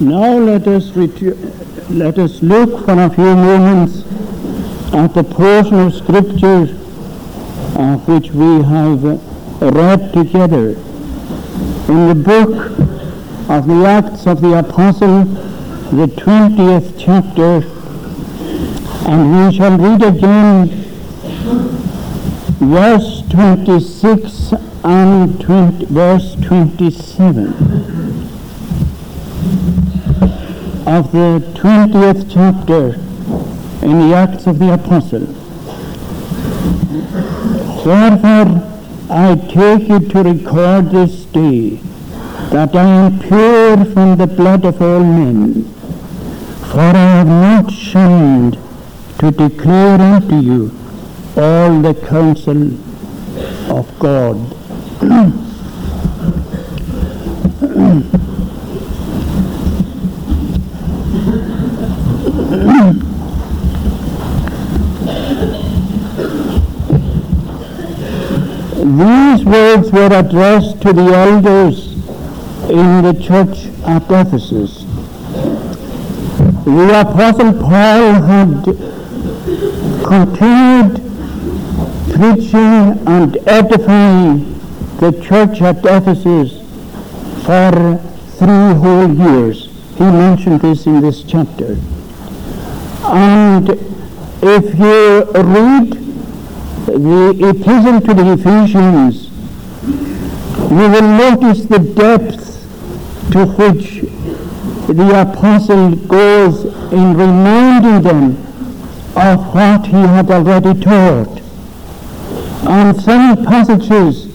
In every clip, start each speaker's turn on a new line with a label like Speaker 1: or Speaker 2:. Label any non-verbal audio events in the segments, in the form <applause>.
Speaker 1: Now let us, let us look for a few moments at the portion of Scripture uh, which we have read together. In the book of the Acts of the Apostle, the 20th chapter, and we shall read again verse 26 and 20, verse 27 of the 20th chapter in the Acts of the Apostle. Therefore, I take it to record this day that I am pure from the blood of all men, for I have not shunned to declare unto you all the counsel of God. <clears throat> These words were addressed to the elders in the church at Ephesus. The Apostle Paul had continued preaching and edifying the church at Ephesus for three whole years. He mentioned this in this chapter. And if you read the epistle to the Ephesians, you will notice the depth to which the apostle goes in reminding them of what he had already taught. And some passages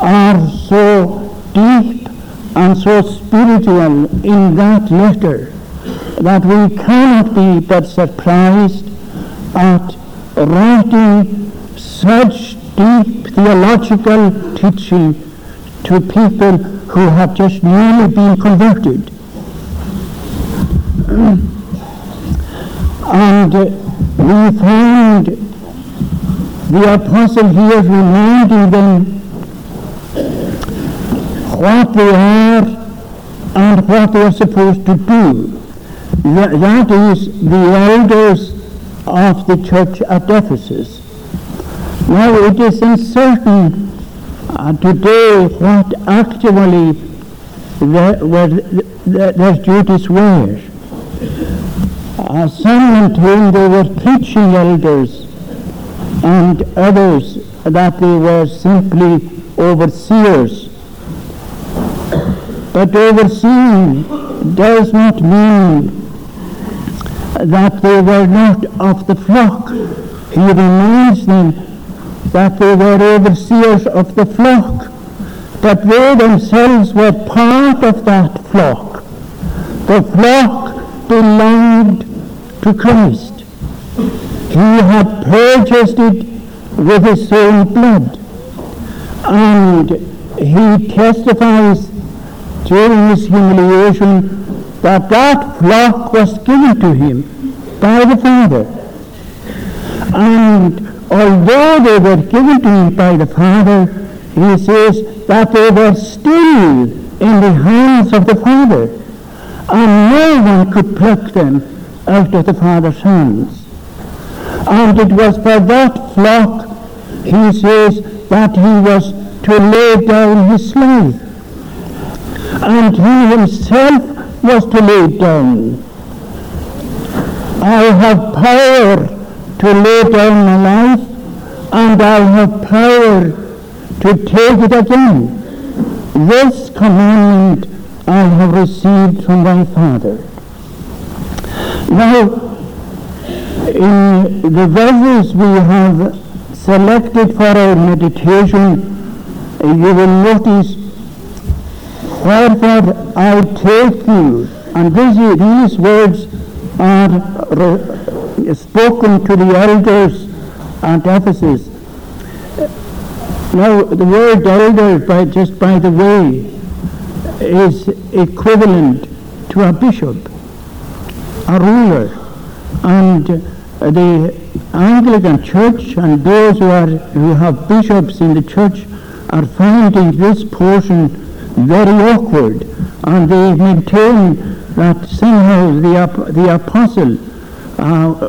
Speaker 1: are so deep and so spiritual in that letter that we cannot be but surprised at writing such deep theological teaching to people who have just newly been converted. <clears throat> and uh, we find the apostle here reminding them what they are and what they are supposed to do. That is the elders of the church at Ephesus. Now it is uncertain uh, today what actually the, the, their duties were. Uh, some maintained they were preaching elders and others that they were simply overseers. But overseeing does not mean that they were not of the flock. He reminds them that they were overseers of the flock, but they themselves were part of that flock. The flock belonged to Christ. He had purchased it with his own blood. And he testifies during his humiliation that that flock was given to him by the Father. And although they were given to him by the Father, he says that they were still in the hands of the Father, and no one could pluck them out of the Father's hands. And it was for that flock, he says, that he was to lay down his life. And he himself was to lay down. I have power to lay down my life, and I have power to take it again. This commandment I have received from my Father. Now, in the verses we have selected for our meditation, you will notice, Wherefore I take you, and this, these words are spoken to the elders at Ephesus. Now, the word elder, by, just by the way, is equivalent to a bishop, a ruler. And the Anglican Church and those who, are, who have bishops in the church are finding this portion very awkward, and they maintain that somehow the, the apostle, uh,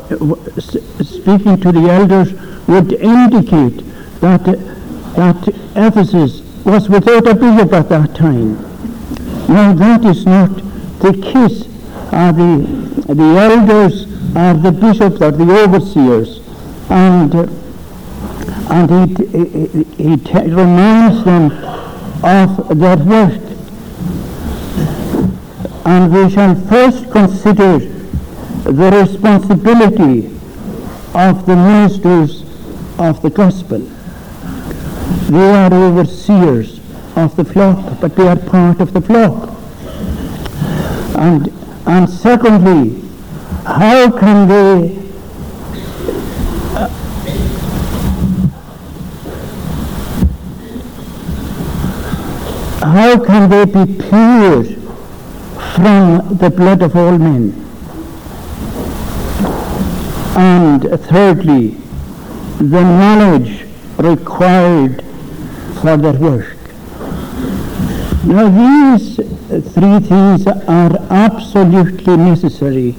Speaker 1: speaking to the elders, would indicate that, that Ephesus was without a bishop at that time. Now that is not the case. Uh, the, the elders are the bishops or the overseers, and and he, he, he t- reminds them of their work. And we shall first consider the responsibility of the ministers of the gospel. They are overseers of the flock, but they are part of the flock. And, and secondly, how can they uh, how can they be pure from the blood of all men? And thirdly, the knowledge required for their work. Now these three things are absolutely necessary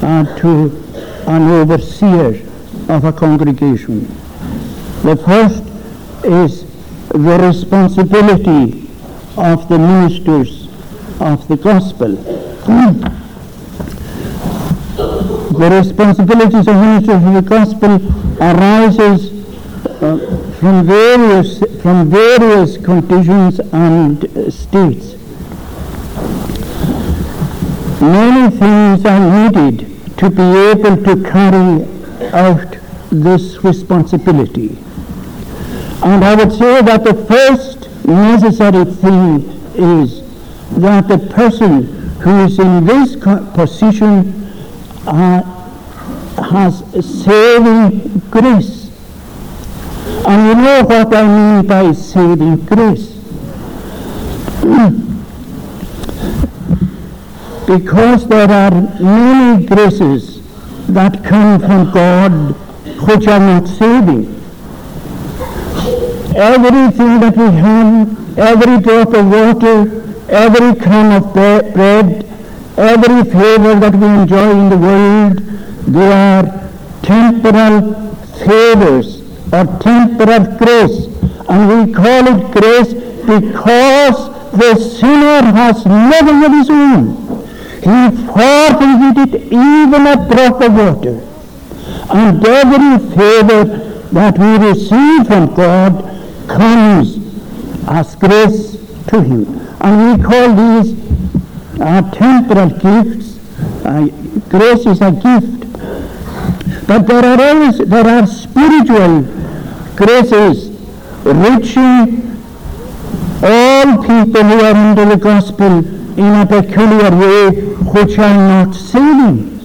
Speaker 1: uh, to an overseer of a congregation. The first is the responsibility of the ministers of the gospel. <clears throat> the responsibilities of ministers of the gospel arises uh, from various from various conditions and uh, states. Many things are needed to be able to carry out this responsibility. And I would say that the first necessary thing is that the person who is in this position uh, has saving grace. And you know what I mean by saving grace. <clears throat> because there are many graces that come from God which are not saving everything that we have, every drop of water, every crumb of bread, every favor that we enjoy in the world, they are temporal favors or temporal grace. And we call it grace because the sinner has nothing of his own. He forfeited even a drop of water. And every favor that we receive from God comes as grace to him. And we call these uh, temporal gifts. Uh, grace is a gift. But there are always, there are spiritual graces reaching all people who are under the gospel in a peculiar way which are not saving.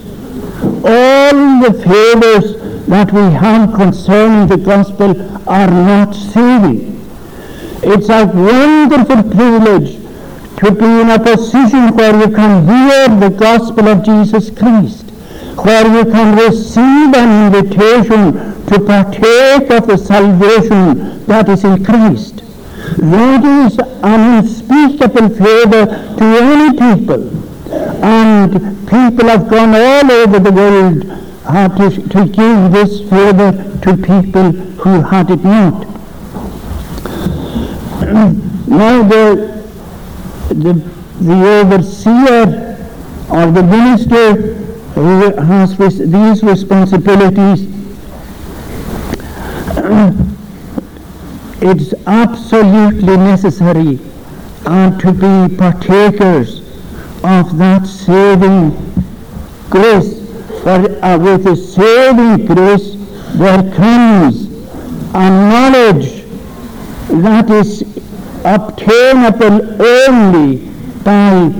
Speaker 1: All the favors that we have concerning the gospel are not saving. It's a wonderful privilege to be in a position where you can hear the gospel of Jesus Christ, where you can receive an invitation to partake of the salvation that is in Christ. That is an unspeakable favor to any people. And people have gone all over the world uh, to, to give this favor to people who had it not. <clears throat> now the, the, the overseer or the minister has these responsibilities, <clears throat> it's absolutely necessary uh, to be partakers of that saving grace. For uh, with the saving grace there comes a knowledge that is obtainable only by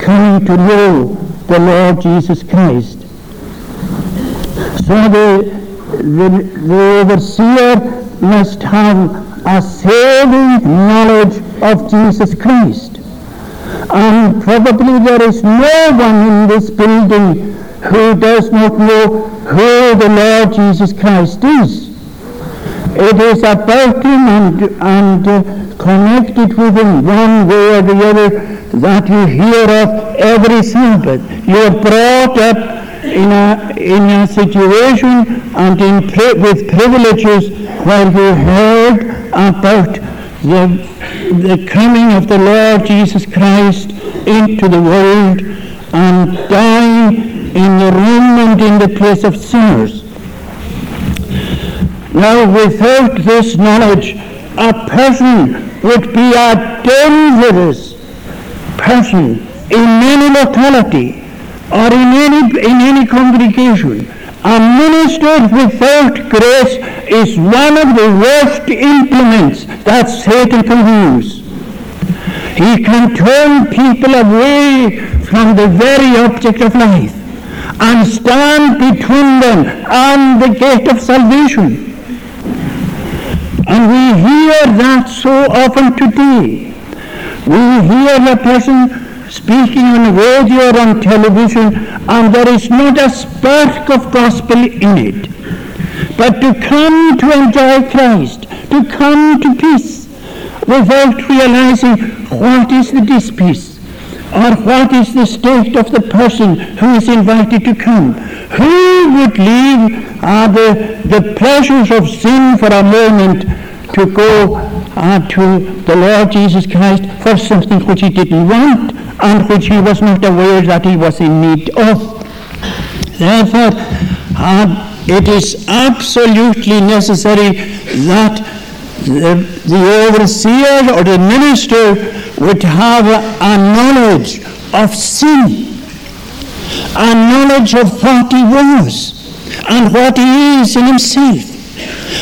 Speaker 1: coming to know the Lord Jesus Christ. So the, the, the overseer must have a saving knowledge of Jesus Christ. And probably there is no one in this building who does not know who the Lord Jesus Christ is. It is about him and, and uh, connected with him one way or the other that you hear of every Sabbath. You are brought up in a, in a situation and in, with privileges where you heard about the, the coming of the Lord Jesus Christ into the world and dying in the room and in the place of sinners. Now, without this knowledge, a person would be a dangerous person in any locality or in any, in any congregation. A minister without grace is one of the worst implements that Satan can use. He can turn people away from the very object of life and stand between them and the gate of salvation. And we hear that so often today. We hear a person speaking on radio or on television, and there is not a spark of gospel in it. But to come to enjoy Christ, to come to peace, without realizing what is the dispeace, or what is the state of the person who is invited to come. Who would leave uh, the, the pleasures of sin for a moment to go uh, to the Lord Jesus Christ for something which he didn't want and which he was not aware that he was in need of. Therefore, uh, it is absolutely necessary that the, the overseer or the minister would have a, a knowledge of sin, a knowledge of what he was and what he is in himself.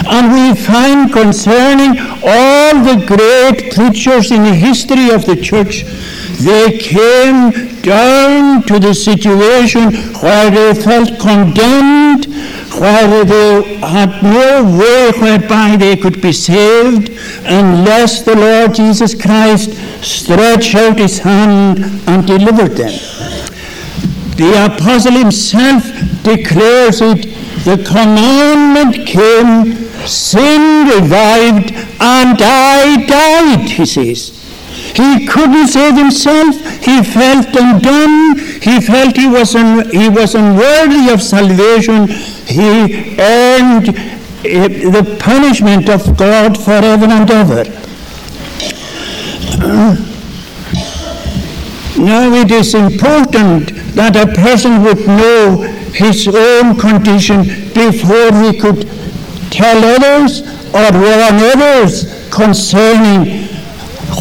Speaker 1: And we find concerning all the great preachers in the history of the church, they came down to the situation where they felt condemned, where they had no way whereby they could be saved unless the Lord Jesus Christ stretched out his hand and delivered them. The apostle himself declares it the commandment came, sin revived, and I died, he says. He couldn't save himself. He felt undone. He felt he was, un- he was unworthy of salvation. He earned uh, the punishment of God forever and ever. <clears throat> now it is important that a person would know his own condition before he could tell others or warn others concerning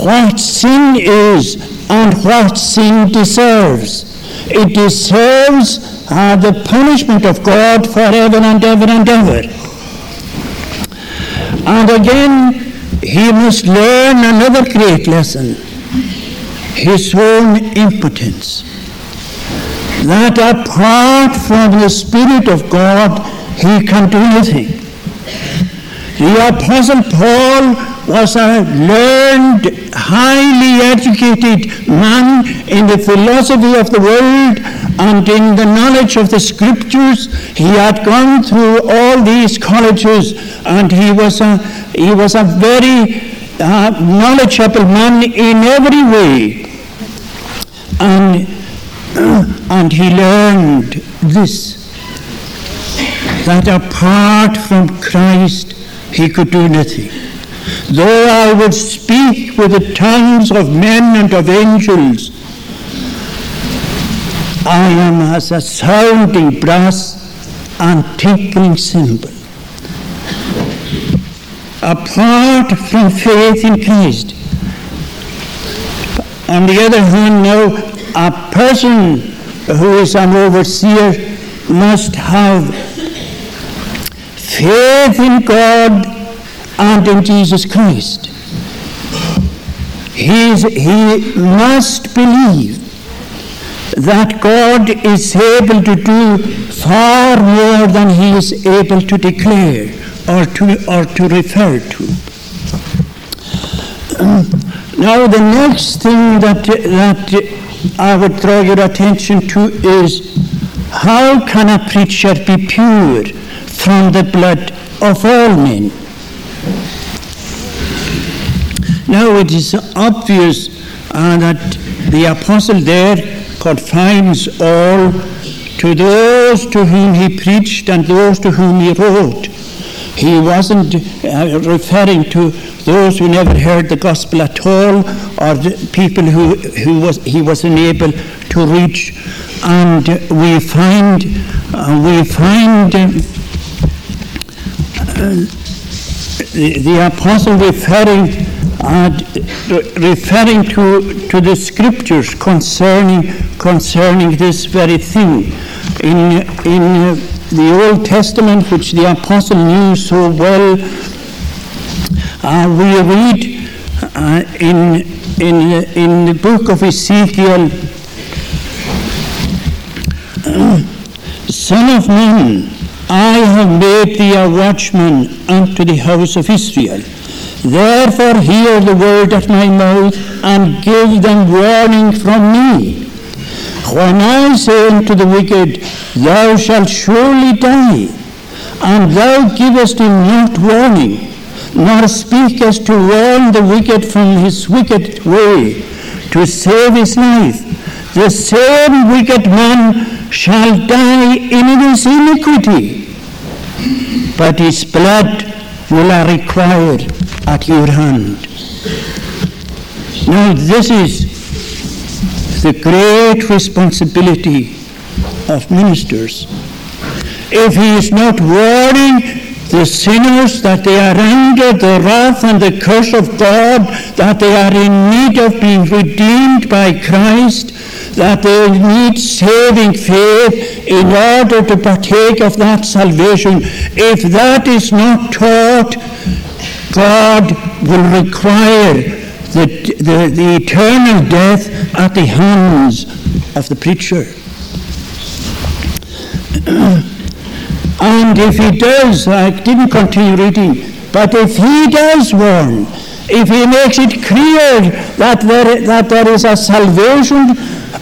Speaker 1: what sin is and what sin deserves. It deserves uh, the punishment of God forever and ever and ever. And again, he must learn another great lesson his own impotence. That apart from the Spirit of God, he can do nothing. The Apostle Paul was a learned, highly educated man in the philosophy of the world and in the knowledge of the scriptures. He had gone through all these colleges and he was a, he was a very uh, knowledgeable man in every way. And, <clears throat> and he learned this that apart from Christ he could do nothing. Though I would speak with the tongues of men and of angels, I am as a sounding brass and tinkling cymbal. Apart from faith in Christ. On the other hand, now, a person who is an overseer must have faith in God and in Jesus Christ. He must believe that God is able to do far more than he is able to declare or to, or to refer to. now, the next thing that, that I would draw your attention to is how can a preacher be pure from the blood of all men? Now it is obvious uh, that the apostle there confines all to those to whom he preached and those to whom he wrote. He wasn't uh, referring to those who never heard the gospel at all or the people who, who was, he was unable to reach. And we find, uh, we find uh, the, the apostle referring uh, referring to, to the scriptures concerning, concerning this very thing. In, in uh, the Old Testament, which the apostle knew so well, uh, we read uh, in, in, in the book of Ezekiel, Son of man, I have made thee a watchman unto the house of Israel. Therefore hear the word of my mouth and give them warning from me. When I say unto the wicked, Thou shalt surely die, and thou givest him not warning, nor speakest to warn the wicked from his wicked way, to save his life, the same wicked man shall die in his iniquity, but his blood will I require at your hand. Now, this is the great responsibility of ministers. If he is not warning the sinners that they are under the wrath and the curse of God, that they are in need of being redeemed by Christ, that they need saving faith in order to partake of that salvation. If that is not taught, God will require the, the, the eternal death at the hands of the preacher. <clears throat> and if he does, I didn't continue reading, but if he does warn, if he makes it clear that there, that there is a salvation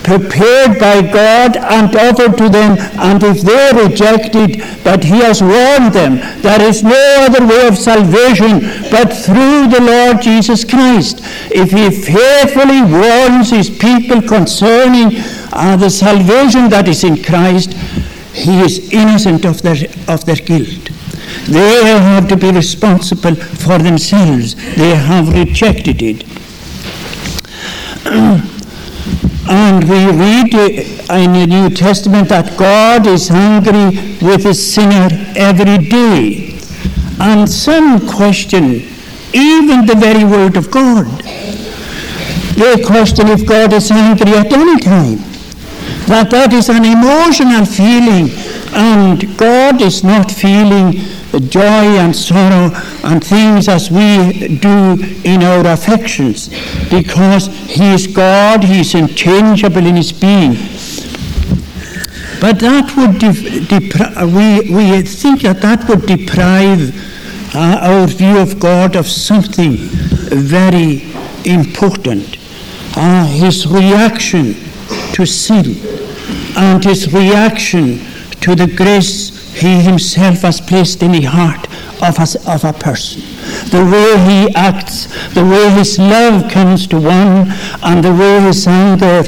Speaker 1: prepared by God and offered to them, and if they reject it, but He has warned them, there is no other way of salvation but through the Lord Jesus Christ. If He faithfully warns His people concerning uh, the salvation that is in Christ, He is innocent of their, of their guilt. They have to be responsible for themselves. They have rejected it. <clears throat> And we read in the New Testament that God is angry with a sinner every day. And some question even the very word of God. They question if God is angry at any time. That that is an emotional feeling and God is not feeling joy and sorrow and things as we do in our affections because He is God, He is unchangeable in His being. But that would depri- we, we think that that would deprive uh, our view of God of something very important. Uh, his reaction to sin and his reaction to the grace he himself has placed in the heart of a, of a person. The way he acts, the way his love comes to one, and the way his anger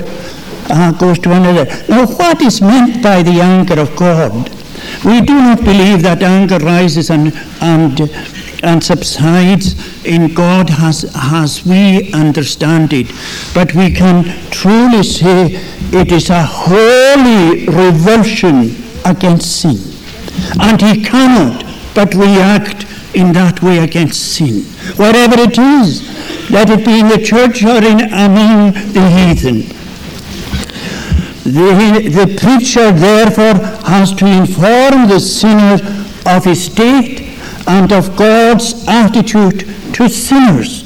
Speaker 1: uh, goes to another. Now, what is meant by the anger of God? We do not believe that anger rises and, and, and subsides in God as, as we understand it, but we can truly say it is a holy revulsion against sin. And he cannot but react in that way against sin. Wherever it is, let it be in the church or in among the heathen. The, the preacher therefore has to inform the sinner of his state and of God's attitude to sinners.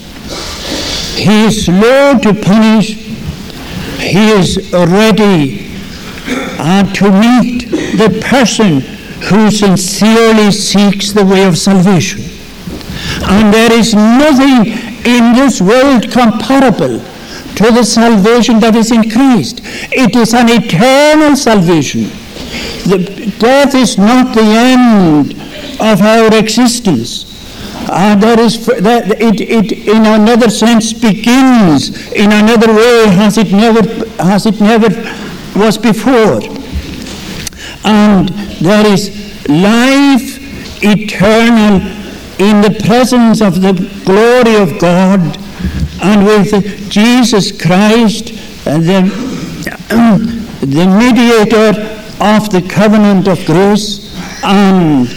Speaker 1: He is slow to punish. He is ready uh, to meet the person who sincerely seeks the way of salvation. And there is nothing in this world comparable to the salvation that is in Christ. It is an eternal salvation. The death is not the end of our existence. uh, there is that it, it in another sense begins in another way as it never as it never was before and there is life eternal in the presence of the glory of God and with Jesus Christ the, the mediator of the covenant of grace and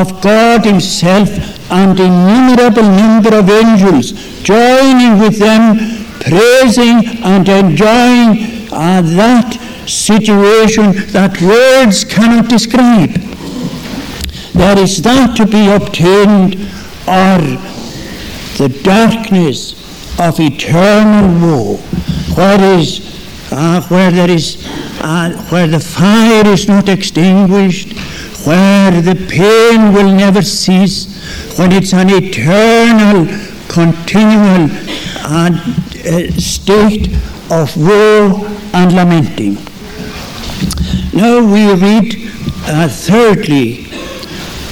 Speaker 1: of God himself and innumerable number of angels joining with them praising and enjoying uh, that situation that words cannot describe. There is that to be obtained or the darkness of eternal woe, where, is, uh, where there is uh, where the fire is not extinguished, where the pain will never cease, when it's an eternal, continual uh, state of woe and lamenting. Now we read, uh, thirdly,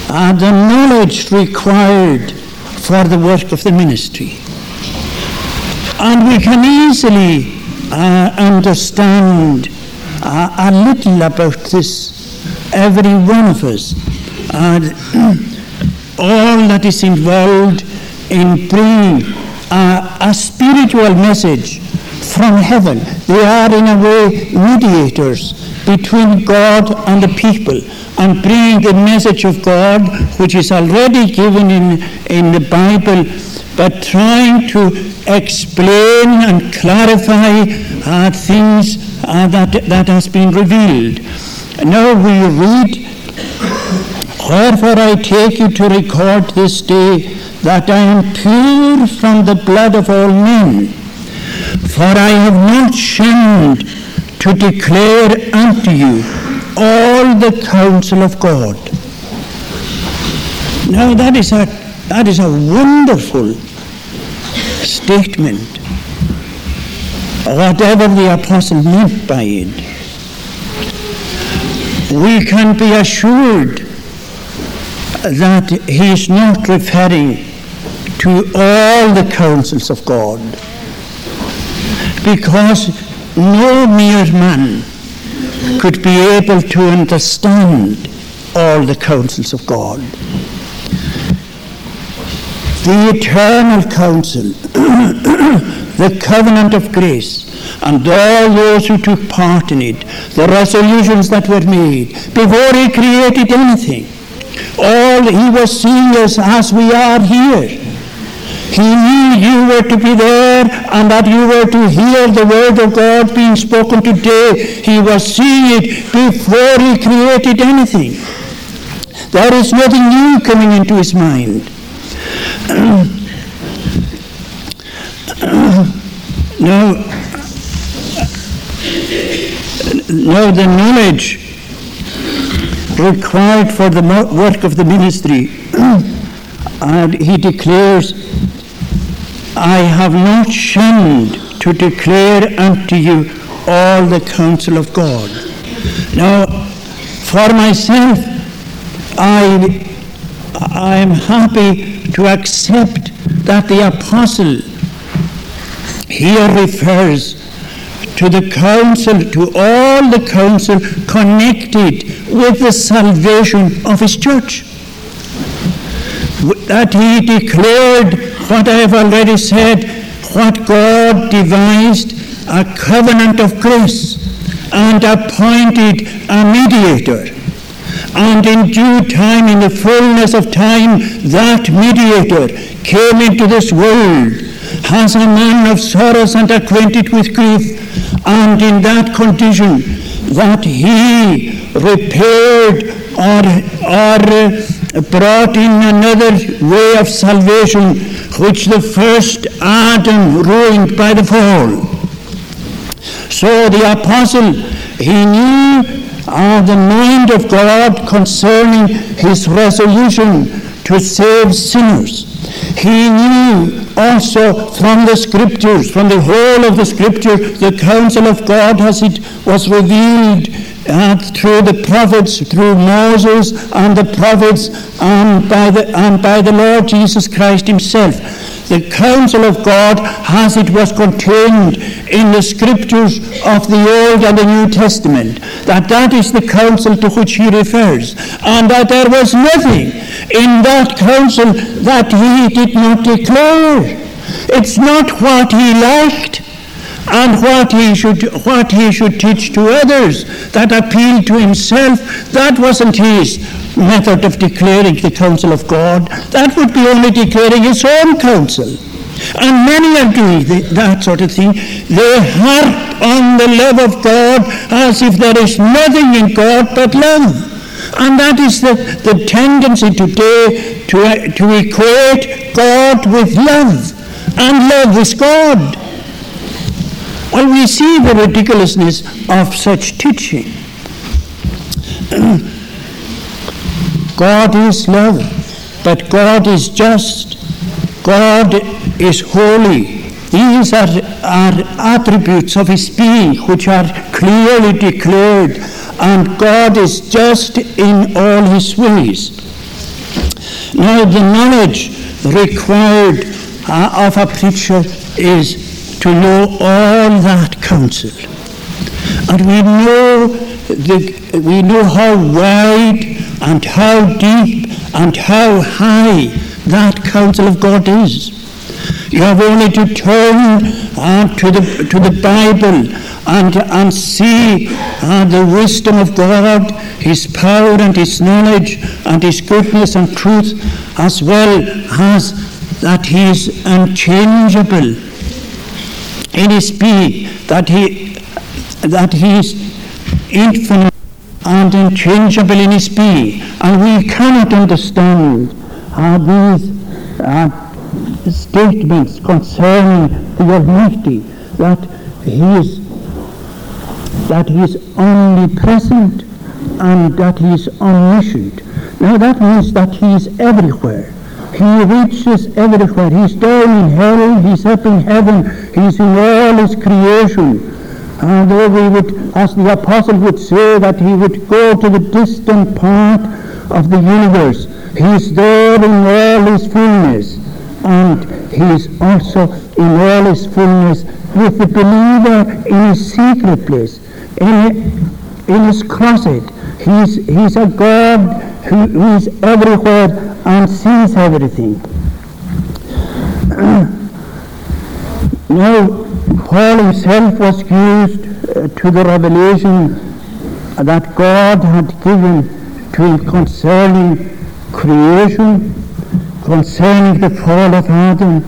Speaker 1: uh, the knowledge required for the work of the ministry. And we can easily uh, understand uh, a little about this, every one of us, and <clears throat> all that is involved in bringing a, a spiritual message from heaven. They are, in a way, mediators between God and the people and bringing the message of God, which is already given in, in the Bible, but trying to explain and clarify uh, things uh, that, that has been revealed. Now we read, Wherefore I take you to record this day that I am pure from the blood of all men. For I have not shunned to declare unto you all the counsel of God. Now that is a, that is a wonderful statement whatever the apostle meant by it. We can be assured that he is not referring to all the counsels of God because no mere man could be able to understand all the counsels of God. The eternal counsel <clears throat> the covenant of grace, and all those who took part in it, the resolutions that were made before he created anything. All he was seeing us as we are here. He knew you were to be there and that you were to hear the word of God being spoken today. He was seeing it before he created anything. There is nothing new coming into his mind. <clears throat> now, now the knowledge required for the work of the ministry, <clears throat> and he declares, I have not shunned to declare unto you all the counsel of God. Now, for myself, I, I am happy to accept that the apostle here refers to the counsel, to all the counsel connected with the salvation of his church. That he declared what I have already said, what God devised, a covenant of grace, and appointed a mediator. And in due time, in the fullness of time, that mediator came into this world as a man of sorrows and acquainted with grief, and in that condition that he repaired or, or brought in another way of salvation which the first Adam ruined by the fall. So the apostle, he knew uh, the mind of God concerning his resolution to save sinners. He knew also from the scriptures, from the whole of the scripture, the counsel of God as it was revealed uh, through the prophets, through Moses and the prophets, and by the, and by the Lord Jesus Christ himself. The counsel of God as it was contained in the scriptures of the Old and the New Testament, that that is the counsel to which he refers, and that there was nothing in that counsel that he did not declare. It's not what he liked and what he should what he should teach to others that appealed to himself that wasn't his method of declaring the counsel of God that would be only declaring his own counsel. And many are doing the, that sort of thing. They harp on the love of God as if there is nothing in God but love. And that is the, the tendency today to, to equate God with love. And love with God. Well, we see the ridiculousness of such teaching. <clears throat> God is love, but God is just. God is holy. These are, are attributes of His being which are clearly declared, and God is just in all His ways. Now, the knowledge required uh, of a preacher is to know all that counsel. And we know, the, we know how wide and how deep and how high that counsel of God is. You have only to turn uh, to, the, to the Bible and, and see uh, the wisdom of God, His power and His knowledge and His goodness and truth, as well as that He is unchangeable in his being, that he, that he is infinite and unchangeable in his being. And we cannot understand how these uh, statements concerning the Almighty, that he is that he is omnipresent and that he is omniscient. Now that means that he is everywhere. He reaches everywhere. He's down in hell, he's up in heaven, he's in all his creation. And though we would, as the apostle would say, that he would go to the distant part of the universe, he's there in all his fullness. And he's also in all his fullness with the believer in his secret place, in, in his closet. He's, he's a God who, who is everywhere and sees everything. <clears throat> now, Paul himself was used uh, to the revelation that God had given to him concerning creation, concerning the fall of Adam,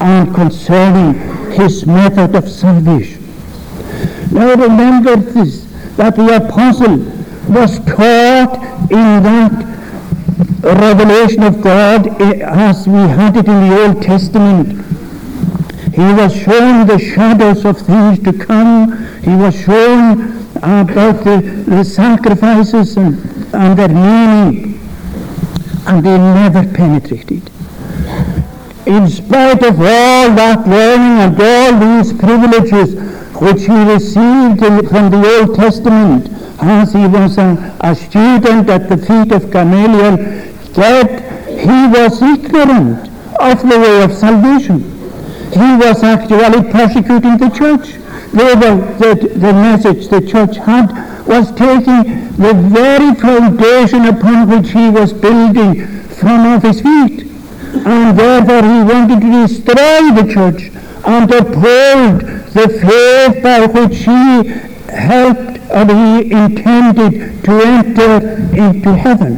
Speaker 1: and concerning his method of salvation. Now remember this, that the apostle was taught in that revelation of God as we had it in the Old Testament. He was shown the shadows of things to come. He was shown uh, about the, the sacrifices and, and their meaning. And they never penetrated. In spite of all that learning and all these privileges which he received in, from the Old Testament, as he was a, a student at the feet of Gamaliel, that he was ignorant of the way of salvation. He was actually persecuting the church. Were, the, the message the church had was taking the very foundation upon which he was building from off his feet. And therefore he wanted to destroy the church and uphold the faith by which he helped or he intended to enter into heaven.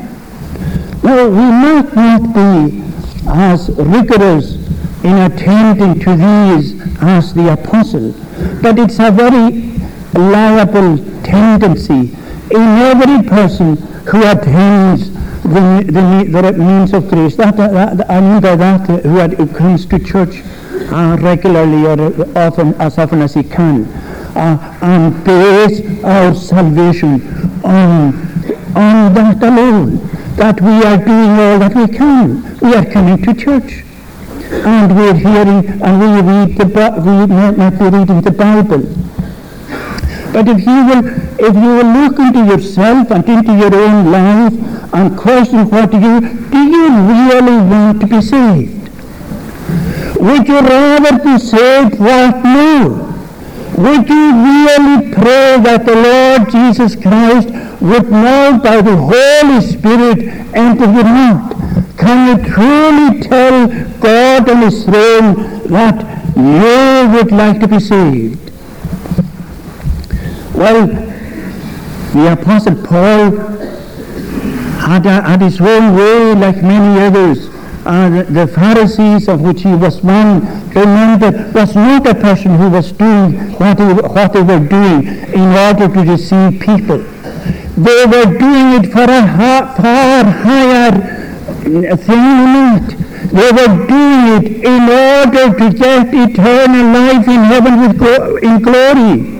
Speaker 1: Now, we might not be as rigorous in attending to these as the apostle, but it's a very liable tendency in every person who attends the, the, the means of grace. That, that, I mean by that, uh, who comes to church uh, regularly or often, as often as he can, uh, and base our salvation on, on that alone that we are doing all that we can. We are coming to church. And we're hearing, and we read the, we not reading the Bible. But if you will, if you will look into yourself and into your own life and question what do you, do you really want to be saved? Would you rather be saved what more? Would you really pray that the Lord Jesus Christ would now by the Holy Spirit enter your heart? Can you truly tell God on his throne that you would like to be saved? Well, the Apostle Paul had, had his own way like many others uh, the Pharisees, of which he was one, remember, was not a person who was doing what, he, what they were doing in order to deceive people. They were doing it for a ha- far higher thing than that. They were doing it in order to get eternal life in heaven with go- in glory.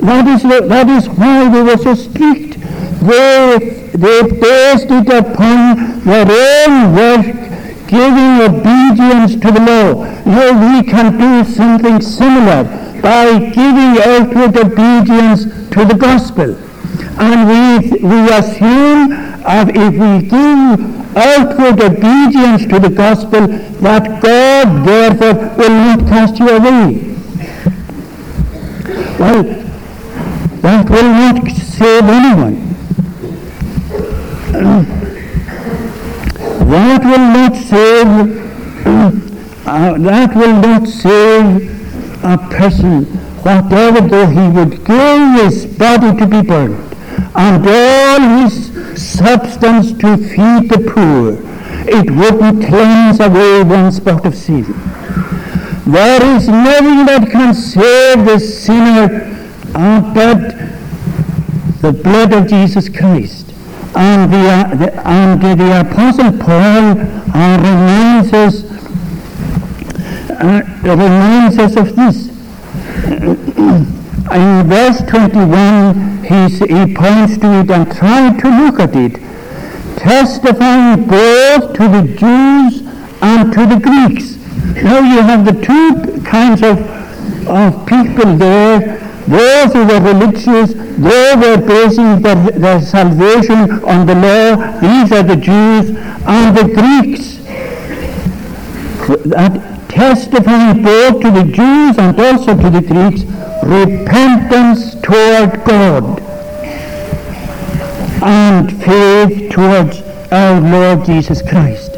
Speaker 1: That is, the, that is why they were so strict. They they based it upon their own work, giving obedience to the law. Now we can do something similar by giving outward obedience to the gospel. And we, we assume that if we give outward obedience to the gospel, that God therefore will not cast you away. Well, that will not save anyone. that will not save uh, that will not save a person whatever though he would give his body to be burned and all his substance to feed the poor. It wouldn't cleanse away one spot of sin. There is nothing that can save the sinner but the blood of Jesus Christ. And the, uh, and the Apostle Paul uh, reminds us uh, reminds us of this. In verse 21, he points to it and tries to look at it, testifying both to the Jews and to the Greeks. Now you have the two kinds of, of people there those who were religious, they were basing their, their salvation on the law. These are the Jews and the Greeks. That testifying both to the Jews and also to the Greeks repentance toward God and faith towards our Lord Jesus Christ.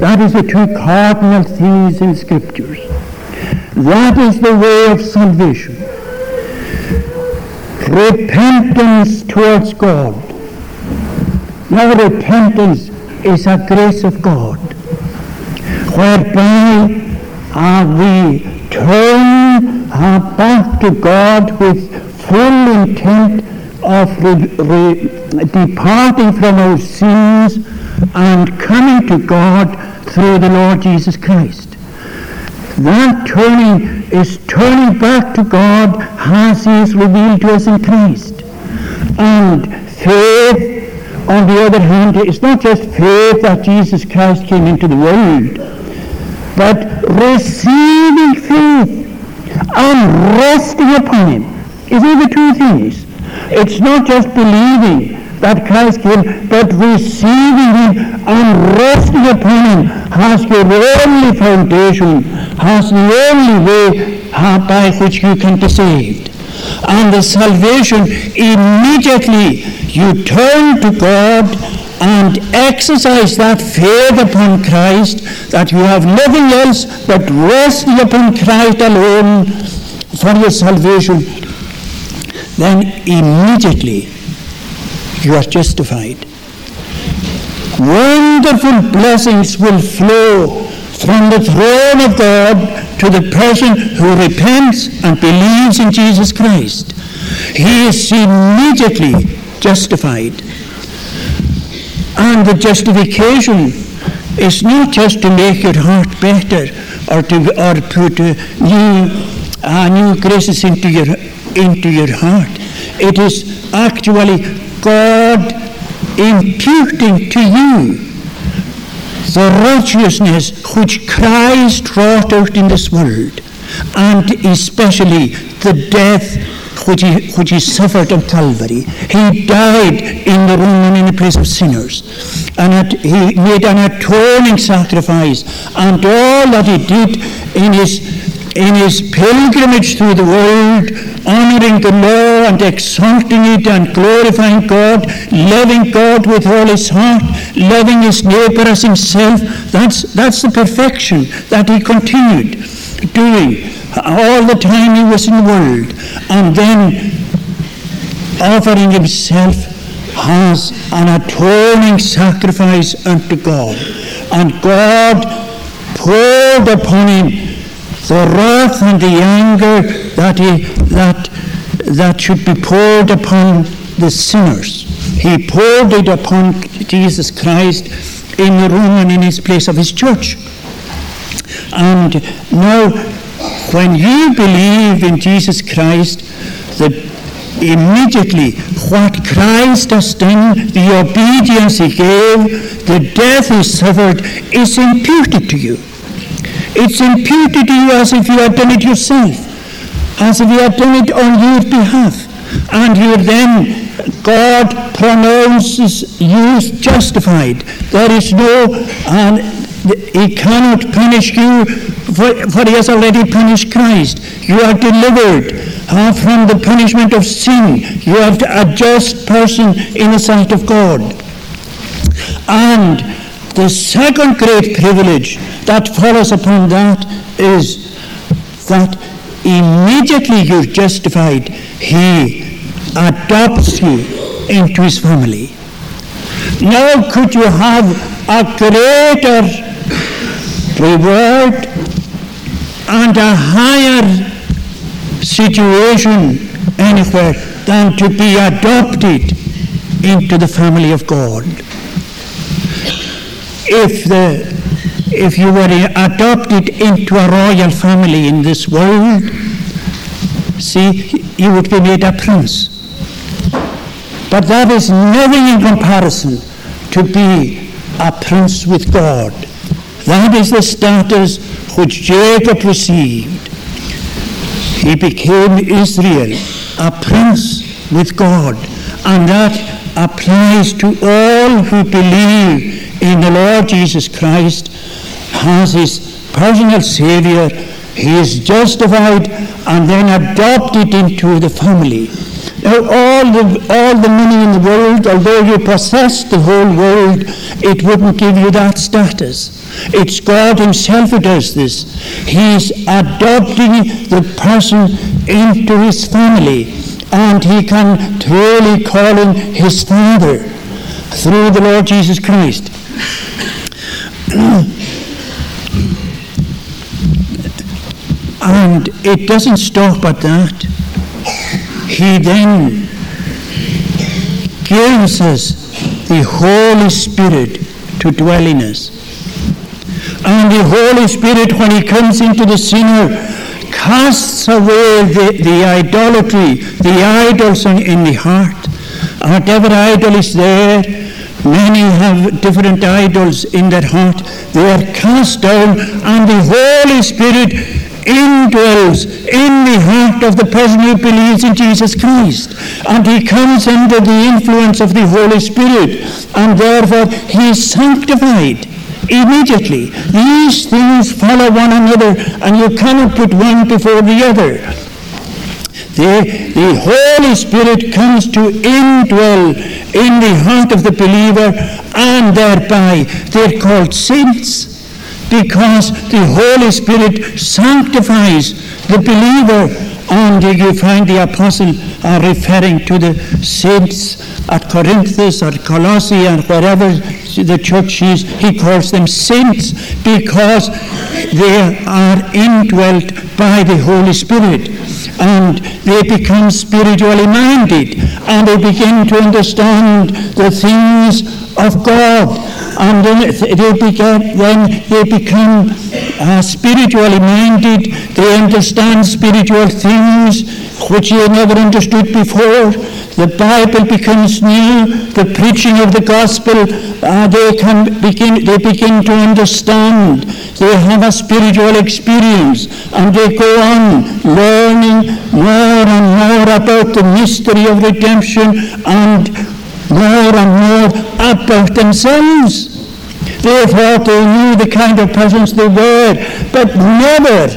Speaker 1: That is the two cardinal things in Scriptures. That is the way of salvation repentance towards God. Now repentance is a grace of God, whereby are we turn uh, back to God with full intent of re- re- departing from our sins and coming to God through the Lord Jesus Christ. That turning is turning back to God as He is revealed to us in Christ. And faith, on the other hand, is not just faith that Jesus Christ came into the world, but receiving faith and resting upon Him. Is are the two things. It's not just believing that Christ came, but receiving Him and resting upon Him has your only foundation, has the only way by which you can be saved. And the salvation, immediately you turn to God and exercise that faith upon Christ, that you have nothing else but resting upon Christ alone for your salvation, then immediately you are justified. Wonderful blessings will flow from the throne of God to the person who repents and believes in Jesus Christ. He is immediately justified. And the justification is not just to make your heart better or to or put new uh, new graces into your into your heart. It is actually God imputing to you the righteousness which Christ wrought out in this world, and especially the death which he, which he suffered on Calvary. He died in the room and in the place of sinners. And at, he made an atoning sacrifice. And all that he did in his in his pilgrimage through the world, honoring the law and exalting it and glorifying God, loving God with all his heart, loving his neighbor as himself, that's, that's the perfection that he continued doing all the time he was in the world. And then offering himself as an atoning sacrifice unto God. And God poured upon him the wrath and the anger that, he, that, that should be poured upon the sinners. He poured it upon Jesus Christ in the room and in his place of his church. And now, when you believe in Jesus Christ, that immediately what Christ has done, the obedience he gave, the death he suffered, is imputed to you. It's imputed to you as if you had done it yourself, as if you had done it on your behalf. And you then, God pronounces you justified. There is no, and he cannot punish you for, for he has already punished Christ. You are delivered from the punishment of sin. You are a just person in the sight of God. And the second great privilege that follows upon that is that immediately you're justified, He adopts you into His family. Now, could you have a greater reward and a higher situation anywhere than to be adopted into the family of God? if the if you were adopted into a royal family in this world, see, you would be made a prince. But that is nothing in comparison to be a prince with God. That is the status which Jacob received. He became Israel, a prince with God. And that applies to all who believe in the Lord Jesus Christ as his personal Savior, he is justified and then adopted into the family. All the, all the money in the world, although you possess the whole world, it wouldn't give you that status. It's God Himself who does this. He's adopting the person into His family, and He can truly call him His Father through the Lord Jesus Christ. <clears throat> and it doesn't stop at that. He then gives us the Holy Spirit to dwell in us. And the Holy Spirit, when He comes into the sinner, casts away the, the idolatry, the idols in the heart. Whatever idol is there, Many have different idols in their heart. They are cast down, and the Holy Spirit indwells in the heart of the person who believes in Jesus Christ. And he comes under the influence of the Holy Spirit, and therefore he is sanctified immediately. These things follow one another, and you cannot put one before the other. The, the Holy Spirit comes to indwell in the heart of the believer, and thereby they're called saints because the Holy Spirit sanctifies the believer. And you find the apostle uh, referring to the saints at Corinth or Colossae and wherever the church is, he calls them saints because they are indwelt by the Holy Spirit and they become spiritually minded and they begin to understand the things of God and then they begin, then they become are spiritually minded, they understand spiritual things which they never understood before. The Bible becomes new, the preaching of the gospel, uh, they, can begin, they begin to understand. They have a spiritual experience and they go on learning more and more about the mystery of redemption and more and more about themselves. They thought they knew the kind of persons they were, but never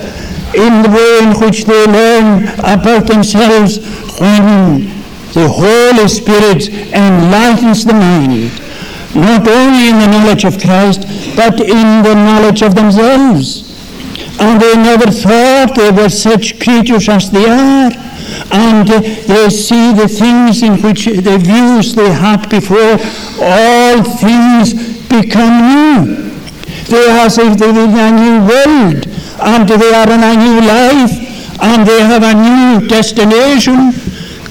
Speaker 1: in the way in which they learn about themselves when the Holy Spirit enlightens the mind, not only in the knowledge of Christ, but in the knowledge of themselves. And they never thought they were such creatures as they are. And they see the things in which the views they had before, all things become new. They are in a new world, and they are in a new life, and they have a new destination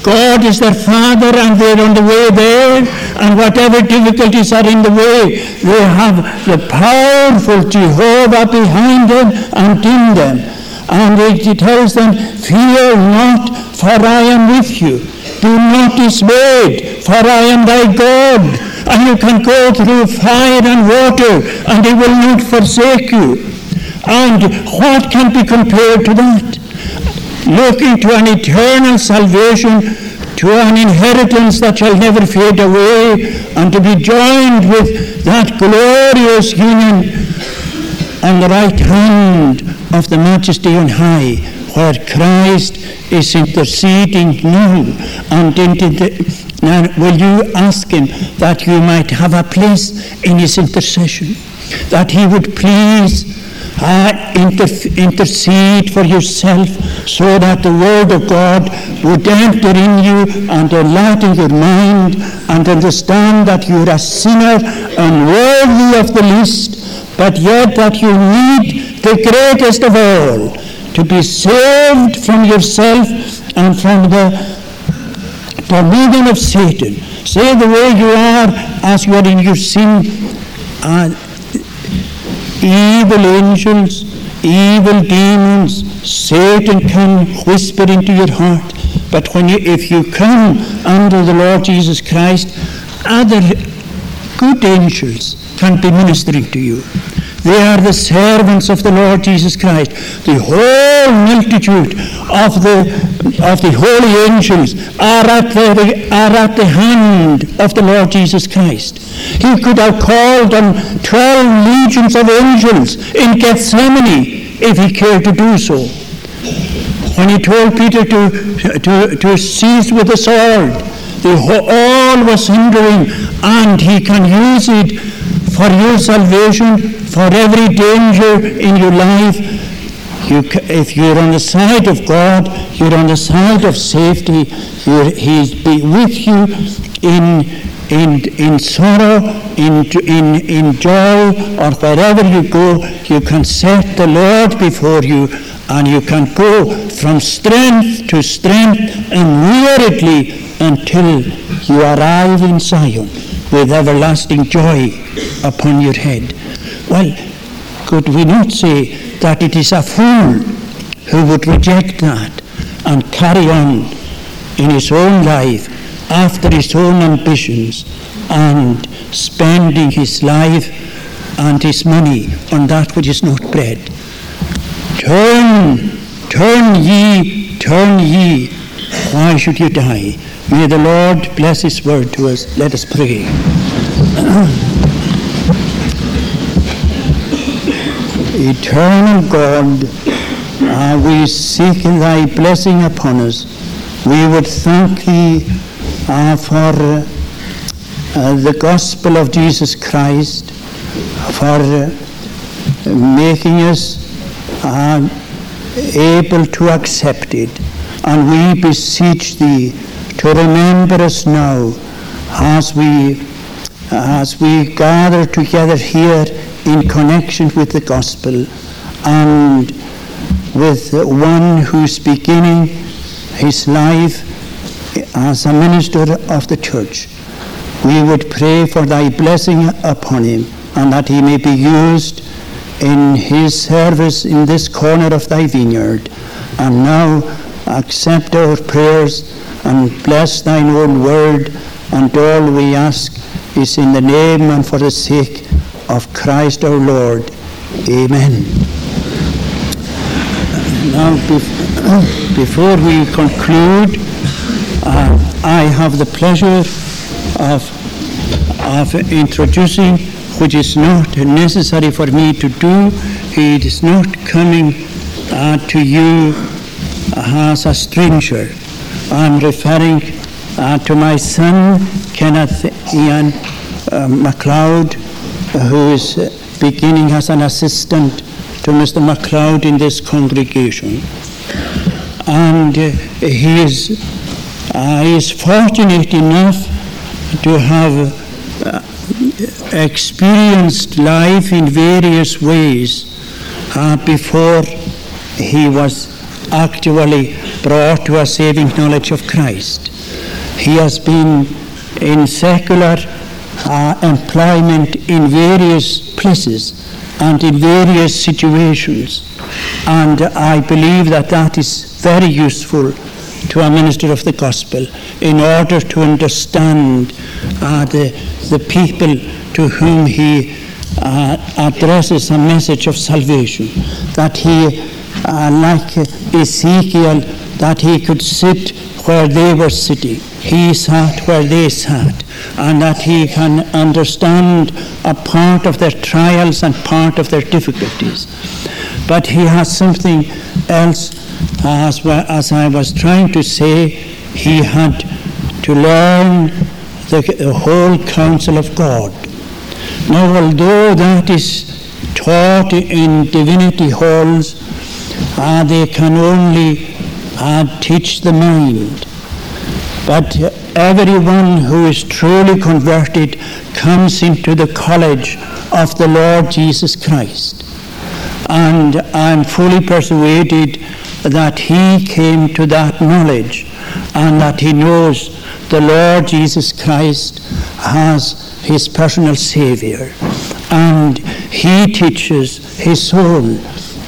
Speaker 1: God is their Father and they're on the way there, and whatever difficulties are in the way, they have the powerful Jehovah behind them and in them. And it tells them, Fear not, for I am with you. Do not dismay, for I am thy God. And you can go through fire and water, and he will not forsake you. And what can be compared to that? looking to an eternal salvation, to an inheritance that shall never fade away, and to be joined with that glorious union on the right hand of the Majesty on high, where Christ is interceding now. And the, now, will you ask Him that you might have a place in His intercession, that He would please uh, inter- intercede for yourself so that the Word of God would enter in you and enlighten your mind and understand that you're a sinner unworthy of the least, but yet that you need the greatest of all to be saved from yourself and from the dominion of Satan. Say the way you are as you are in your sin. Uh, evil angels, evil demons, Satan can whisper into your heart. But when you, if you come under the Lord Jesus Christ, other good angels can be ministering to you. They are the servants of the Lord Jesus Christ. The whole multitude of the, of the holy angels are at, the, are at the hand of the Lord Jesus Christ. He could have called on 12 legions of angels in Gethsemane if he cared to do so. When he told Peter to, to, to seize with the sword, the all was hindering, and he can use it for your salvation, for every danger in your life. You, if you're on the side of God, you're on the side of safety. He's be with you in, in, in sorrow, in, in, in joy, or wherever you go. You can set the Lord before you, and you can go from strength to strength unweariedly until you arrive in Zion with everlasting joy upon your head. Well, could we not say that it is a fool who would reject that and carry on in his own life after his own ambitions and spending his life and his money on that which is not bread? Turn, turn ye, turn ye. Why should you die? May the Lord bless His word to us. Let us pray. <clears throat> Eternal God, uh, we seek Thy blessing upon us. We would thank Thee uh, for uh, the gospel of Jesus Christ, for making us uh, able to accept it. And we beseech Thee to remember us now as we as we gather together here in connection with the gospel and with one who's beginning his life as a minister of the church. We would pray for thy blessing upon him and that he may be used in his service in this corner of thy vineyard. And now accept our prayers and bless thine own word. And all we ask is in the name and for the sake of Christ our Lord. Amen. Now, <clears throat> before we conclude, uh, I have the pleasure of, of introducing, which is not necessary for me to do. It is not coming uh, to you as a stranger. I'm referring uh, to my son, Kenneth Ian uh, MacLeod, who is beginning as an assistant to Mr. MacLeod in this congregation. And uh, he is, uh, is fortunate enough to have uh, experienced life in various ways uh, before he was actually brought to a saving knowledge of Christ. He has been in secular uh, employment in various places and in various situations. And I believe that that is very useful to a minister of the gospel in order to understand uh, the, the people to whom he uh, addresses a message of salvation. That he, uh, like Ezekiel, that he could sit where they were sitting. He sat where they sat, and that he can understand a part of their trials and part of their difficulties. But he has something else, as, well, as I was trying to say, he had to learn the, the whole counsel of God. Now, although that is taught in divinity halls, uh, they can only uh, teach the mind. But everyone who is truly converted comes into the college of the Lord Jesus Christ. And I'm fully persuaded that he came to that knowledge and that he knows the Lord Jesus Christ as his personal Savior. And he teaches his soul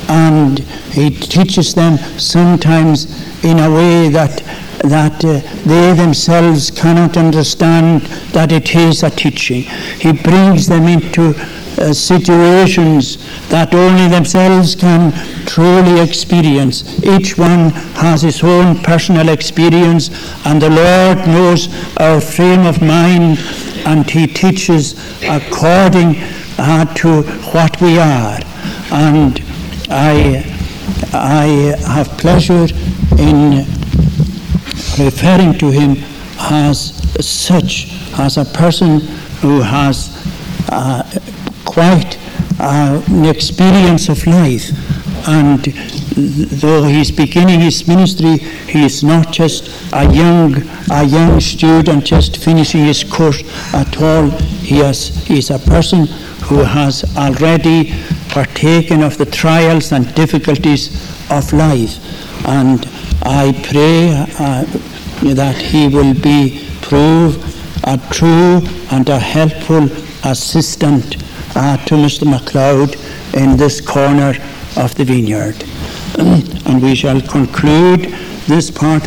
Speaker 1: and he teaches them sometimes in a way that that uh, they themselves cannot understand that it is a teaching. He brings them into uh, situations that only themselves can truly experience. Each one has his own personal experience, and the Lord knows our frame of mind, and He teaches according uh, to what we are. And I, I have pleasure in referring to him as such, as a person who has uh, quite uh, an experience of life. And though he's beginning his ministry, he is not just a young, a young student just finishing his course at all. He has, he's a person who has already partaken of the trials and difficulties of life. And I pray uh, that he will be prove a true and a helpful assistant uh, to Mr. MacLeod in this corner of the vineyard. <clears throat> and we shall conclude this part